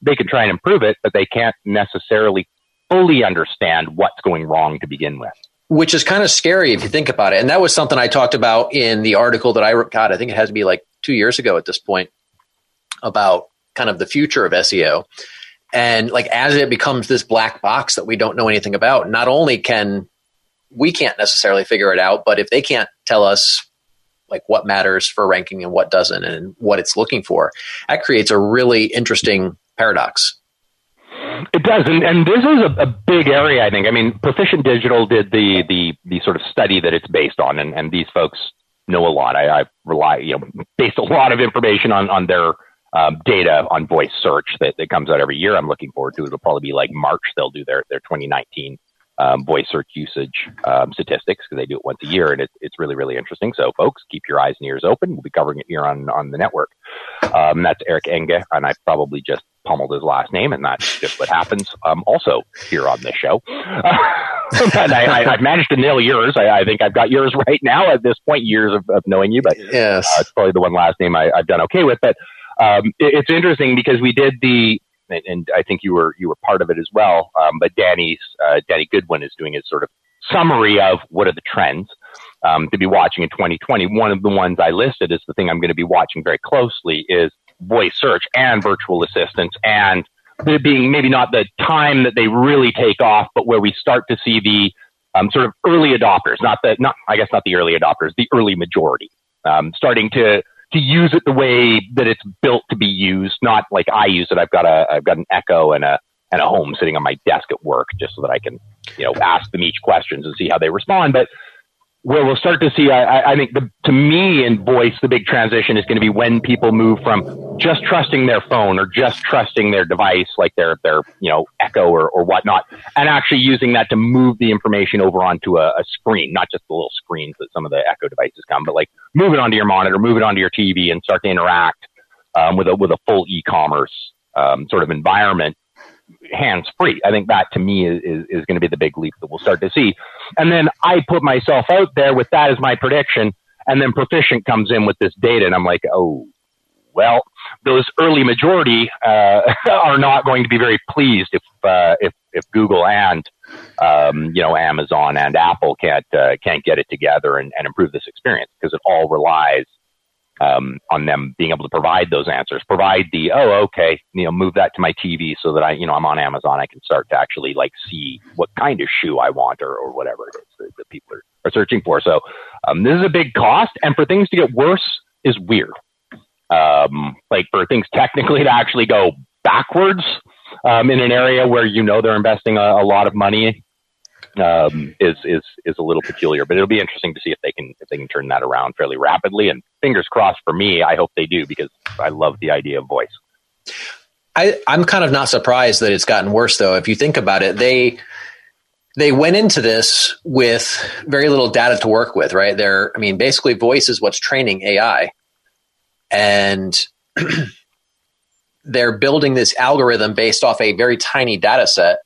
They can try and improve it, but they can't necessarily fully understand what's going wrong to begin with which is kind of scary if you think about it. And that was something I talked about in the article that I wrote. God, I think it has to be like two years ago at this point about kind of the future of SEO. And like as it becomes this black box that we don't know anything about, not only can we can't necessarily figure it out, but if they can't tell us like what matters for ranking and what doesn't and what it's looking for, that creates a really interesting paradox. It does, and, and this is a, a, big area. I think. I mean, Perficient Digital did the the the sort of study that it's based on, and, and these folks know a lot. I, I rely, you know, based a lot of information on on their um, data on voice search that, that comes out every year. I'm looking forward to it. It'll probably be like March. They'll do their their 2019 um, voice search usage um, statistics because they do it once a year, and it, it's really really interesting. So, folks, keep your eyes and ears open. We'll be covering it here on on the network. Um, that's Eric Enge, and I probably just pummeled his last name, and that's just what happens. Um, also here on this show, and I, have managed to nail yours. I, I, think I've got yours right now at this point. Years of, of knowing you, but yes, uh, it's probably the one last name I, have done okay with. But um, it, it's interesting because we did the, and I think you were you were part of it as well. Um, but Danny's uh, Danny Goodwin is doing his sort of summary of what are the trends. Um, to be watching in 2020. One of the ones I listed is the thing I'm going to be watching very closely is voice search and virtual assistants and there being maybe not the time that they really take off, but where we start to see the um, sort of early adopters, not the, not, I guess not the early adopters, the early majority, um, starting to, to use it the way that it's built to be used, not like I use it. I've got a, I've got an Echo and a, and a home sitting on my desk at work just so that I can, you know, ask them each questions and see how they respond. But where we'll start to see, I, I think the, to me in voice, the big transition is going to be when people move from just trusting their phone or just trusting their device, like their, their, you know, Echo or, or whatnot, and actually using that to move the information over onto a, a screen, not just the little screens that some of the Echo devices come, but like move it onto your monitor, move it onto your TV and start to interact, um, with a, with a full e-commerce, um, sort of environment hands free. I think that to me is, is, is going to be the big leap that we'll start to see. And then I put myself out there with that as my prediction. And then Perficient comes in with this data, and I'm like, oh, well, those early majority uh, are not going to be very pleased if uh, if if Google and um, you know Amazon and Apple can't uh, can't get it together and, and improve this experience because it all relies um, on them being able to provide those answers, provide the, oh, okay, you know, move that to my TV so that I, you know, I'm on Amazon. I can start to actually like see what kind of shoe I want or, or whatever it is that, that people are, are searching for. So, um, this is a big cost and for things to get worse is weird. Um, like for things technically to actually go backwards, um, in an area where you know they're investing a, a lot of money um, is is is a little peculiar. But it'll be interesting to see if they can if they can turn that around fairly rapidly. And fingers crossed for me. I hope they do because I love the idea of voice. I, I'm kind of not surprised that it's gotten worse, though. If you think about it, they they went into this with very little data to work with, right? They're, I mean, basically, voice is what's training AI, and they're building this algorithm based off a very tiny data set.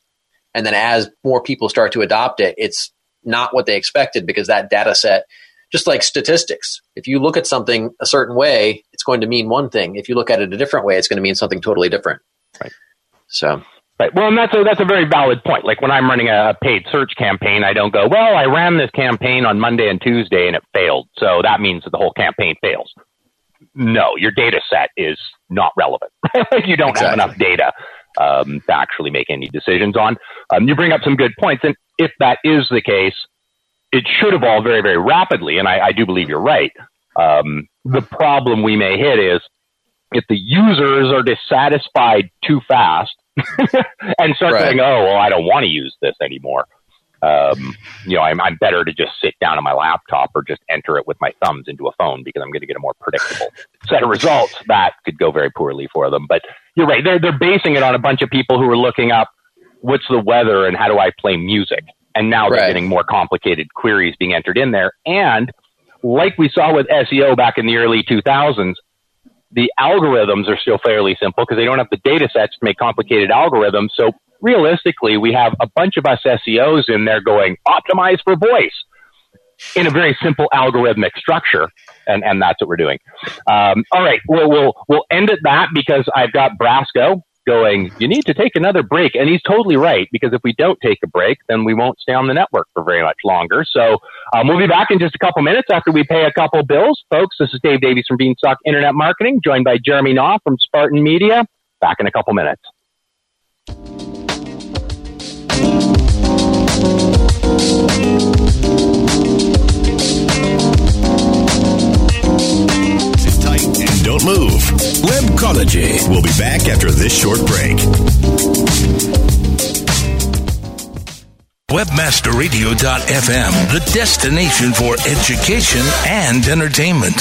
And then as more people start to adopt it, it's not what they expected because that data set, just like statistics, if you look at something a certain way, it's going to mean one thing. If you look at it a different way, it's going to mean something totally different. Right. So Right. Well, and that's a that's a very valid point. Like when I'm running a paid search campaign, I don't go, well, I ran this campaign on Monday and Tuesday and it failed, so that means that the whole campaign fails. No, your data set is not relevant. Like you don't Exactly. have enough data um, to actually make any decisions on. Um, you bring up some good points, and if that is the case, it should evolve very, very rapidly. And I, I do believe you're right. Um, the problem we may hit is if the users are dissatisfied too fast and start Right. saying, "Oh, well, I don't want to use this anymore." Um, you know, I'm, I'm better to just sit down on my laptop or just enter it with my thumbs into a phone because I'm going to get a more predictable set of results. That could go very poorly for them. But you're right; they're they're basing it on a bunch of people who are looking up what's the weather and how do I play music, and now they're Right. getting more complicated queries being entered in there. And like we saw with SEO back in the early 2000s, the algorithms are still fairly simple because they don't have the data sets to make complicated algorithms. So realistically, we have a bunch of us SEOs in there going optimize for voice in a very simple algorithmic structure. And, and that's what we're doing. Um, all right. Well, we'll, we'll end at that because I've got Brasco going, you need to take another break. And he's totally right because if we don't take a break, then we won't stay on the network for very much longer. So um, we'll be back in just a couple minutes after we pay a couple bills. Folks, this is Dave Davies from Beanstalk Internet Marketing, joined by Jeremy Knopf from Spartan Media. Back in a couple minutes. Don't move. Webcology. We'll be back after this short break. WebmasterRadio.fm, the destination for education and entertainment.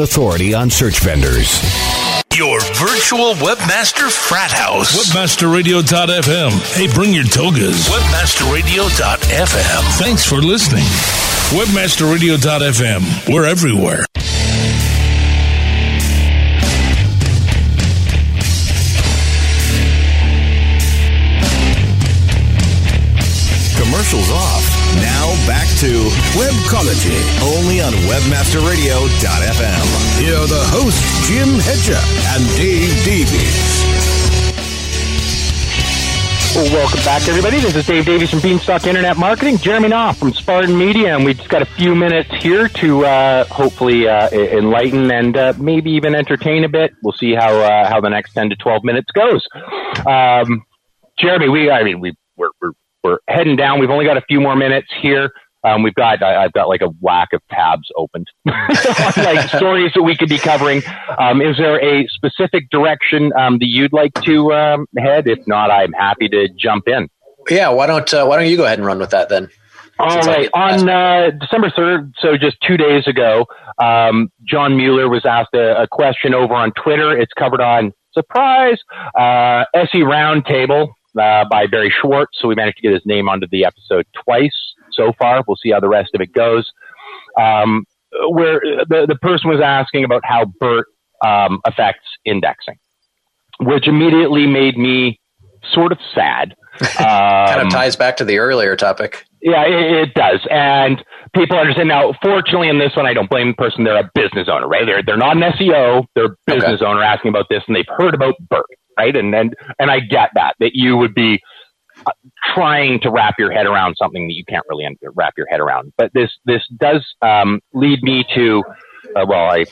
authority on search vendors. Your virtual webmaster frat house. WebmasterRadio.fm. Hey, bring your togas. WebmasterRadio.fm. Thanks for listening. WebmasterRadio.fm. We're everywhere. To Webcology. only on WebmasterRadio.fm. Here are the hosts, Jim Hedger and Dave Davies. Welcome back, everybody. This is Dave Davies from Beanstalk Internet Marketing, Jeremy Knopf from Spartan Media, and we've just got a few minutes here to uh, hopefully uh, enlighten and uh, maybe even entertain a bit. We'll see how uh, how the next ten to twelve minutes goes. Um, Jeremy, we I mean we we're, we're we're heading down. We've only got a few more minutes here. Um, we've got I, I've got like a whack of tabs opened, like stories that we could be covering. Um, is there a specific direction um, that you'd like to um, head? If not, I'm happy to jump in. Yeah, why don't uh, why don't you go ahead and run with that then? All right. On uh, December 3rd, so just two days ago, um, John Mueller was asked a, a question over on Twitter. It's covered on, surprise, uh, SE Roundtable uh, by Barry Schwartz. So we managed to get his name onto the episode twice so far. We'll see how the rest of it goes. um, where the, the person was asking about how BERT um, affects indexing, which immediately made me sort of sad. kind Um, of ties back to the earlier topic. yeah, it, it does. And people understand now, fortunately in this one, I don't blame the person. They're a business owner, right? They're, they're not an SEO. They're a business owner asking about this and they've heard about BERT, right? And, and, and I get that, that you would be uh, trying to wrap your head around something that you can't really wrap your head around. But this, this does, um, lead me to, uh, well, I,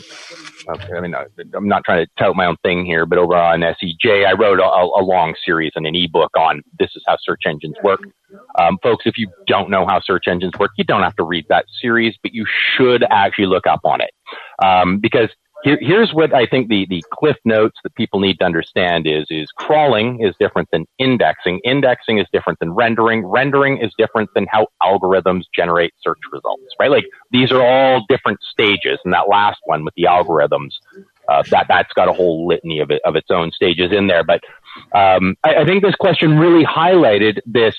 I mean, I'm not trying to tout my own thing here, but over on SEJ, I wrote a, a long series and an ebook on this is how search engines work. Um, folks, if you don't know how search engines work, you don't have to read that series, but you should actually look up on it. Um, because here, here's what I think the, the cliff notes that people need to understand is, is crawling is different than indexing. Indexing is different than rendering. Rendering is different than how algorithms generate search results, right? Like these are all different stages. And that last one with the algorithms, uh, that, that's got a whole litany of it, of its own stages in there. But, um, I, I think this question really highlighted this,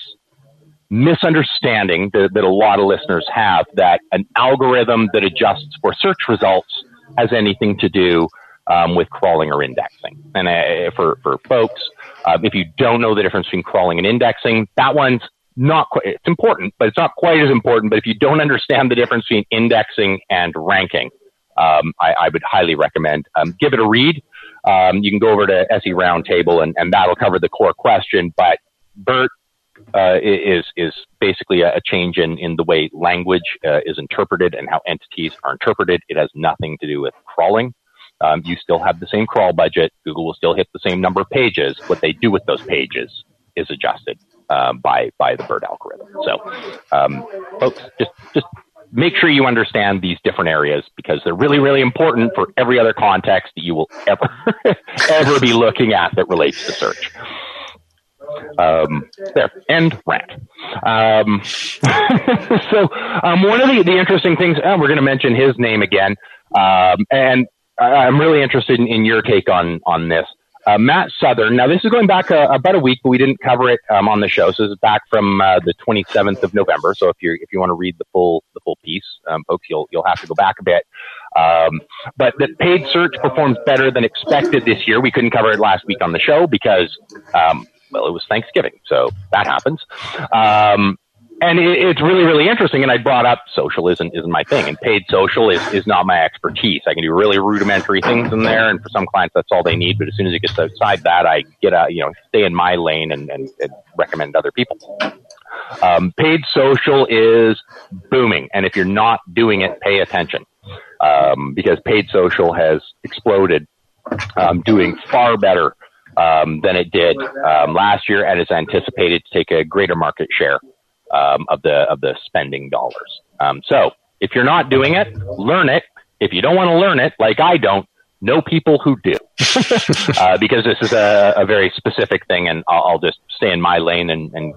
misunderstanding that, that a lot of listeners have that an algorithm that adjusts for search results has anything to do um, with crawling or indexing. And uh, for, for folks, uh, if you don't know the difference between crawling and indexing, that one's not quite, it's important, but it's not quite as important. But if you don't understand the difference between indexing and ranking, um, I, I, would highly recommend um, give it a read. Um, you can go over to SE Roundtable and, and that'll cover the core question. But BERT uh, is is basically a, change in, in the way language uh, is interpreted and how entities are interpreted. It has nothing to do with crawling. Um, you still have the same crawl budget. Google will still hit the same number of pages. What they do with those pages is adjusted um, by by the BERT algorithm. So, um, folks, just just make sure you understand these different areas because they're really really important for every other context that you will ever ever be looking at that relates to search. Um, there, end rant. Um, so, um, one of the, the interesting things, we're going to mention his name again, um, and I'm really interested in, in, your take on on this. Uh, Matt Southern. Now, this is going back uh, about a week, but we didn't cover it um, on the show. So this is back from uh, the 27th of November. So if you if you want to read the full the full piece, um, folks, you'll you'll have to go back a bit. Um, but the paid search performs better than expected this year. We couldn't cover it last week on the show because um, well, it was Thanksgiving, so that happens. Um, and it, it's really, really interesting. And I brought up social isn't isn't my thing, and paid social is is not my expertise. I can do really rudimentary things in there, and for some clients, that's all they need. But as soon as it gets outside that, I get out, you know stay in my lane and, and, and recommend other people. Um, paid social is booming, and if you're not doing it, pay attention um, because paid social has exploded, um, doing far better um, than it did um, last year, and is anticipated to take a greater market share um, of the of the spending dollars. Um, so, if you're not doing it, learn it. If you don't want to learn it, like I don't, know people who do, uh, because this is a, a, very specific thing, and I'll, I'll, just stay in my lane and, and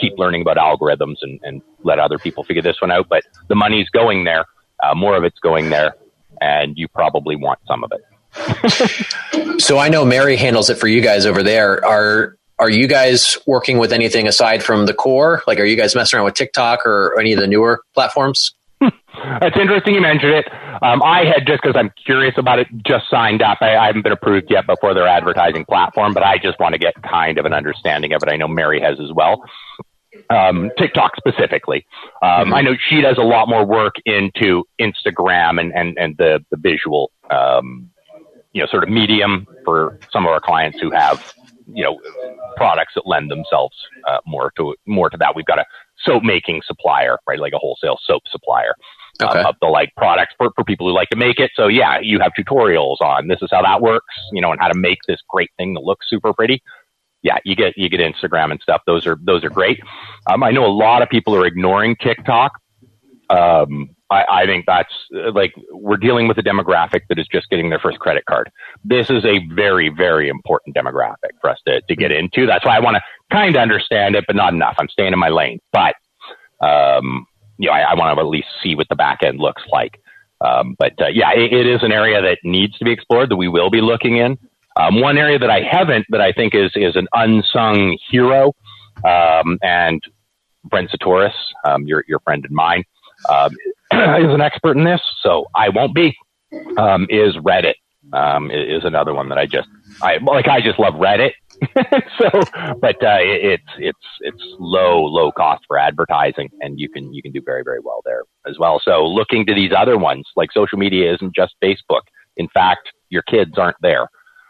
keep learning about algorithms and, and, let other people figure this one out. But the money's going there, uh, more of it's going there, and you probably want some of it so I know Mary handles it for you guys over there. Are are you guys working with anything aside from the core? Like, are you guys messing around with TikTok or any of the newer platforms? It's interesting you mentioned it. Um, I had just because I'm curious about it, just signed up. I, I, haven't been approved yet before their advertising platform, but I just want to get kind of an understanding of it. I know Mary has as well. Um, TikTok specifically. Um, mm-hmm. I know she does a lot more work into Instagram and, and, and the, the visual um, you know, sort of medium for some of our clients who have, you know, products that lend themselves uh, more to more to that. We've got a soap making supplier, right, like a wholesale soap supplier. Uh, okay. of the like products for, for people who like to make it. So yeah, you have tutorials on this is how that works, you know, and how to make this great thing that looks super pretty. Yeah, you get you get Instagram and stuff. Those are those are great. Um, I know a lot of people are ignoring TikTok. Um, I, I think that's like we're dealing with a demographic that is just getting their first credit card. This is a very, very important demographic for us to, to get into. That's why I want to kind of understand it, but not enough. I'm staying in my lane. But, um, you know, I, I want to at least see what the back end looks like. Um, but uh, yeah, it, it is an area that needs to be explored that we will be looking in. Um, one area that I haven't, that I think is is an unsung hero, um, and Brent Csutoras, um, your your friend and mine, um, is an expert in this, so I won't be. Um, is Reddit um, is another one that I just I like. I just love Reddit. so, but uh, it's it's it's low low cost for advertising, and you can you can do very very well there as well. So, looking to these other ones, like social media isn't just Facebook. In fact, your kids aren't there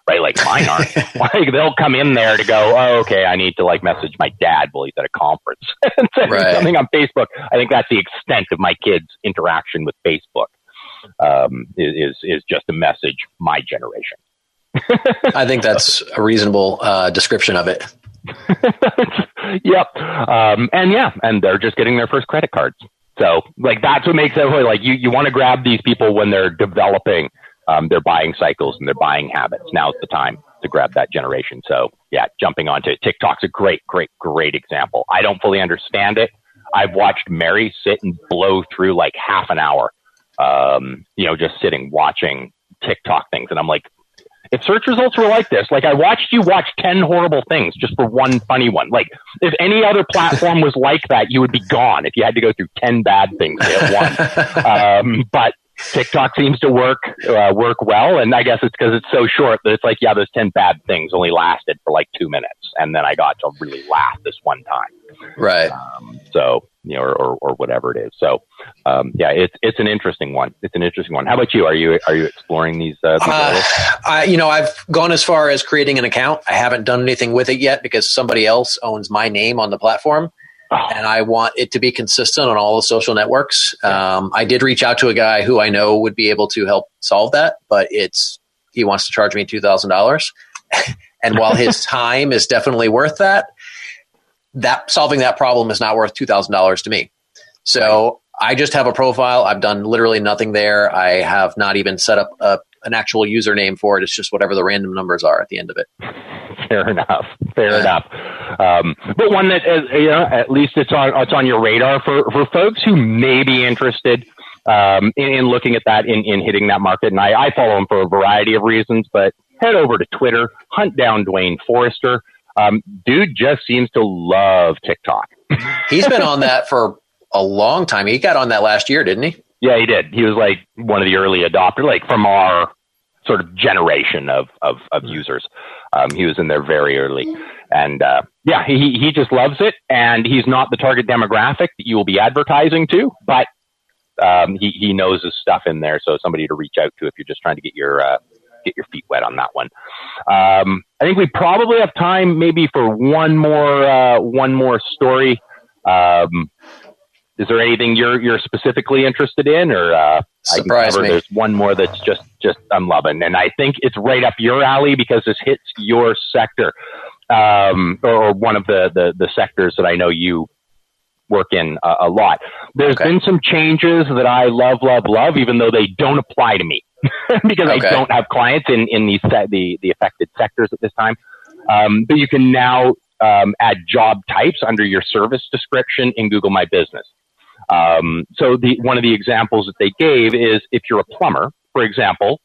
right? Like mine aren't. like they'll come in there to go, oh, okay, I need to like message my dad while he's at a conference and send Right. something on Facebook. I think that's the extent of my kids' interaction with Facebook. Um, is is just a message my generation. I think that's a reasonable uh, description of it. yep. Um, and yeah, and they're just getting their first credit cards. So like that's what makes it really like you, you want to grab these people when they're developing um, their buying cycles and their buying habits. Now's the time to grab that generation. So yeah, jumping onto it. TikTok's a great, great, great example. I don't fully understand it. I've watched Mary sit and blow through like half an hour, um, you know, just sitting watching TikTok things. And I'm like, if search results were like this, like I watched you watch 10 horrible things just for one funny one. Like if any other platform was like that, you would be gone if you had to go through 10 bad things to hit one. um, but TikTok seems to work, uh, work well. And I guess it's because it's so short that it's like, yeah, those 10 bad things only lasted for like two minutes. And then I got to really laugh this one time. Right. Um, so, you know, or, or, or whatever it is. So, um, yeah, it's, it's an interesting one. It's an interesting one. How about you? Are you, are you exploring these, uh, these Uh. I, you know, I've gone as far as creating an account. I haven't done anything with it yet because somebody else owns my name on the platform. Oh. and I want it to be consistent on all the social networks. Um, I did reach out to a guy who I know would be able to help solve that, but it's he wants to charge me two thousand dollars, and while his time is definitely worth that, that solving that problem is not worth two thousand dollars to me. So I just have a profile. I've done literally nothing there. I have not even set up a, an actual username for it. It's just whatever the random numbers are at the end of it. Fair enough. Fair Yeah. enough. Um, but one that, is, you know, at least it's on it's on your radar for for folks who may be interested um, in, in looking at that in, in hitting that market. And I, I follow him for a variety of reasons, but head over to Twitter, hunt down Duane Forrester. Um, dude just seems to love TikTok. He's been on that for a long time. He got on that last year, didn't he? Yeah, he did. He was like one of the early adopters, like from our sort of generation of of, of users. Um, he was in there very early, and uh, yeah, he he just loves it. And he's not the target demographic that you will be advertising to, but um, he he knows his stuff in there. So somebody to reach out to if you're just trying to get your uh, get your feet wet on that one. Um, I think we probably have time maybe for one more uh, one more story. Um, is there anything you're you're specifically interested in, or uh, Surprise me. There's one more that's just just I'm loving, and I think it's right up your alley because this hits your sector, um, or, one of the, the the sectors that I know you work in a, a lot. There's Okay. been some changes that I love, love, love, even though they don't apply to me because Okay. I don't have clients in in these se- the the affected sectors at this time. Um, but you can now um, add job types under your service description in Google My Business. Um, so the one of the examples that they gave is if you're a plumber, for example,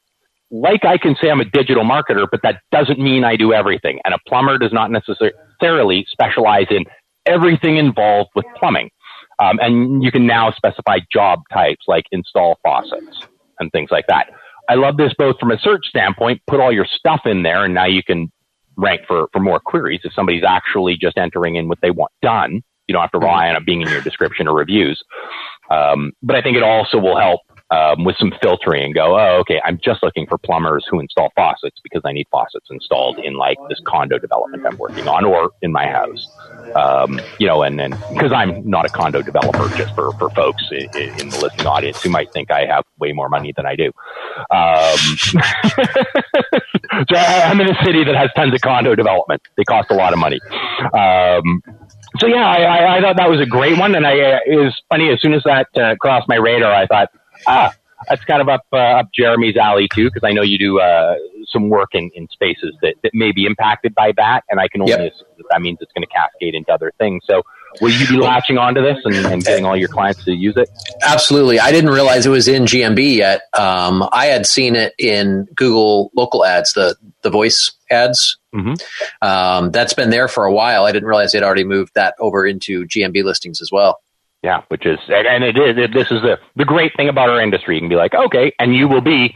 like I can say I'm a digital marketer, but that doesn't mean I do everything. And a plumber does not necessarily specialize in everything involved with plumbing. Um, and you can now specify job types like install faucets and things like that. I love this both from a search standpoint, put all your stuff in there, and now you can rank for, for more queries. If somebody's actually just entering in what they want done, you don't have to rely on it being in your description or reviews. Um, but I think it also will help um, with some filtering and go, oh, okay, I'm just looking for plumbers who install faucets because I need faucets installed in like this condo development I'm working on or in my house. Um, you know, and then because I'm not a condo developer, just for, for folks in, in the listening audience who might think I have way more money than I do. Um, so I- I'm in a city that has tons of condo development. They cost a lot of money. Um, so yeah, I, I, I thought that was a great one, and I uh, it was funny. As soon as that uh, crossed my radar, I thought, ah, that's kind of up uh, up Jeremy's alley too, because I know you do uh, some work in, in spaces that, that may be impacted by that, and I can only Yep. assume that that means it's going to cascade into other things. So, will you be latching onto this and, and getting all your clients to use it? Absolutely. I didn't realize it was in GMB yet. Um, I had seen it in Google local ads, the, the voice ads. Mhm. Um, that's been there for a while. I didn't realize they'd already moved that over into GMB listings as well. Yeah, which is and it is. It, this is the the great thing about our industry. You can be like, okay, and you will be.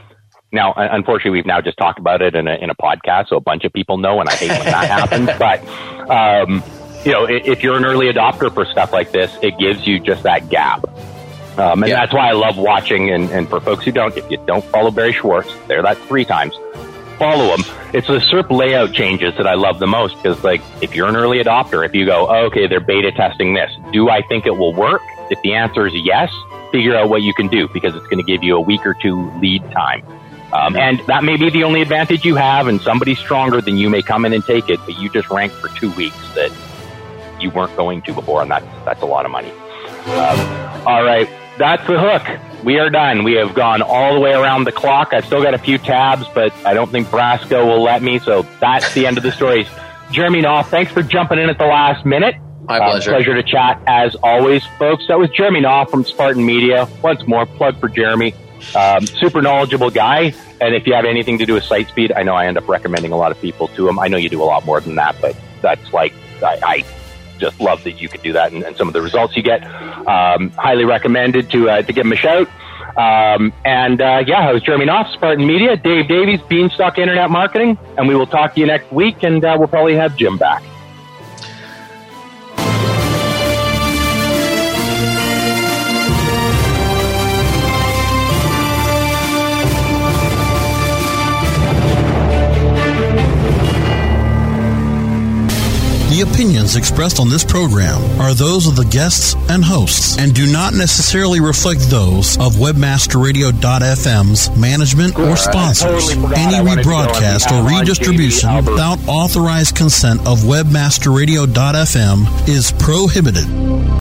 Now, unfortunately, we've now just talked about it in a in a podcast, so a bunch of people know, and I hate when that happens. But um, you know, if you're an early adopter for stuff like this, it gives you just that gap. Um, and Yeah. that's why I love watching. And, and for folks who don't, if you don't follow Barry Schwartz, there that three times. Follow him. It's the SERP layout changes that I love the most because, like, if you're an early adopter, if you go, oh, okay, they're beta testing this, do I think it will work? If the answer is yes, figure out what you can do because it's going to give you a week or two lead time. Um, and that may be the only advantage you have, and somebody stronger than you may come in and take it, but you just rank for two weeks that you weren't going to before, and that's that's a lot of money. Um, all right, that's the hook. We are done. We have gone all the way around the clock. I've still got a few tabs, but I don't think Brasco will let me. So that's the end of the stories. Jeremy Knopf, thanks for jumping in at the last minute. My Uh, pleasure. pleasure to chat as always, folks. That was Jeremy Knopf from Spartan Media. Once more, plug for Jeremy. Um, super knowledgeable guy. And if you have anything to do with site speed, I know I end up recommending a lot of people to him. I know you do a lot more than that, but that's like, I, I just love that you could do that and, and some of the results you get. Um, highly recommended to, uh, to give him a shout. Um, and uh, yeah, I was Jeremy Knopf, Spartan Media, Dave Davies, Beanstalk Internet Marketing, and we will talk to you next week, and uh, we'll probably have Jim back. The opinions expressed on this program are those of the guests and hosts and do not necessarily reflect those of webmasterradio.fm's management or sponsors. totally Any I wanted to go on rebroadcast or redistribution without authorized consent of webmasterradio.fm is prohibited.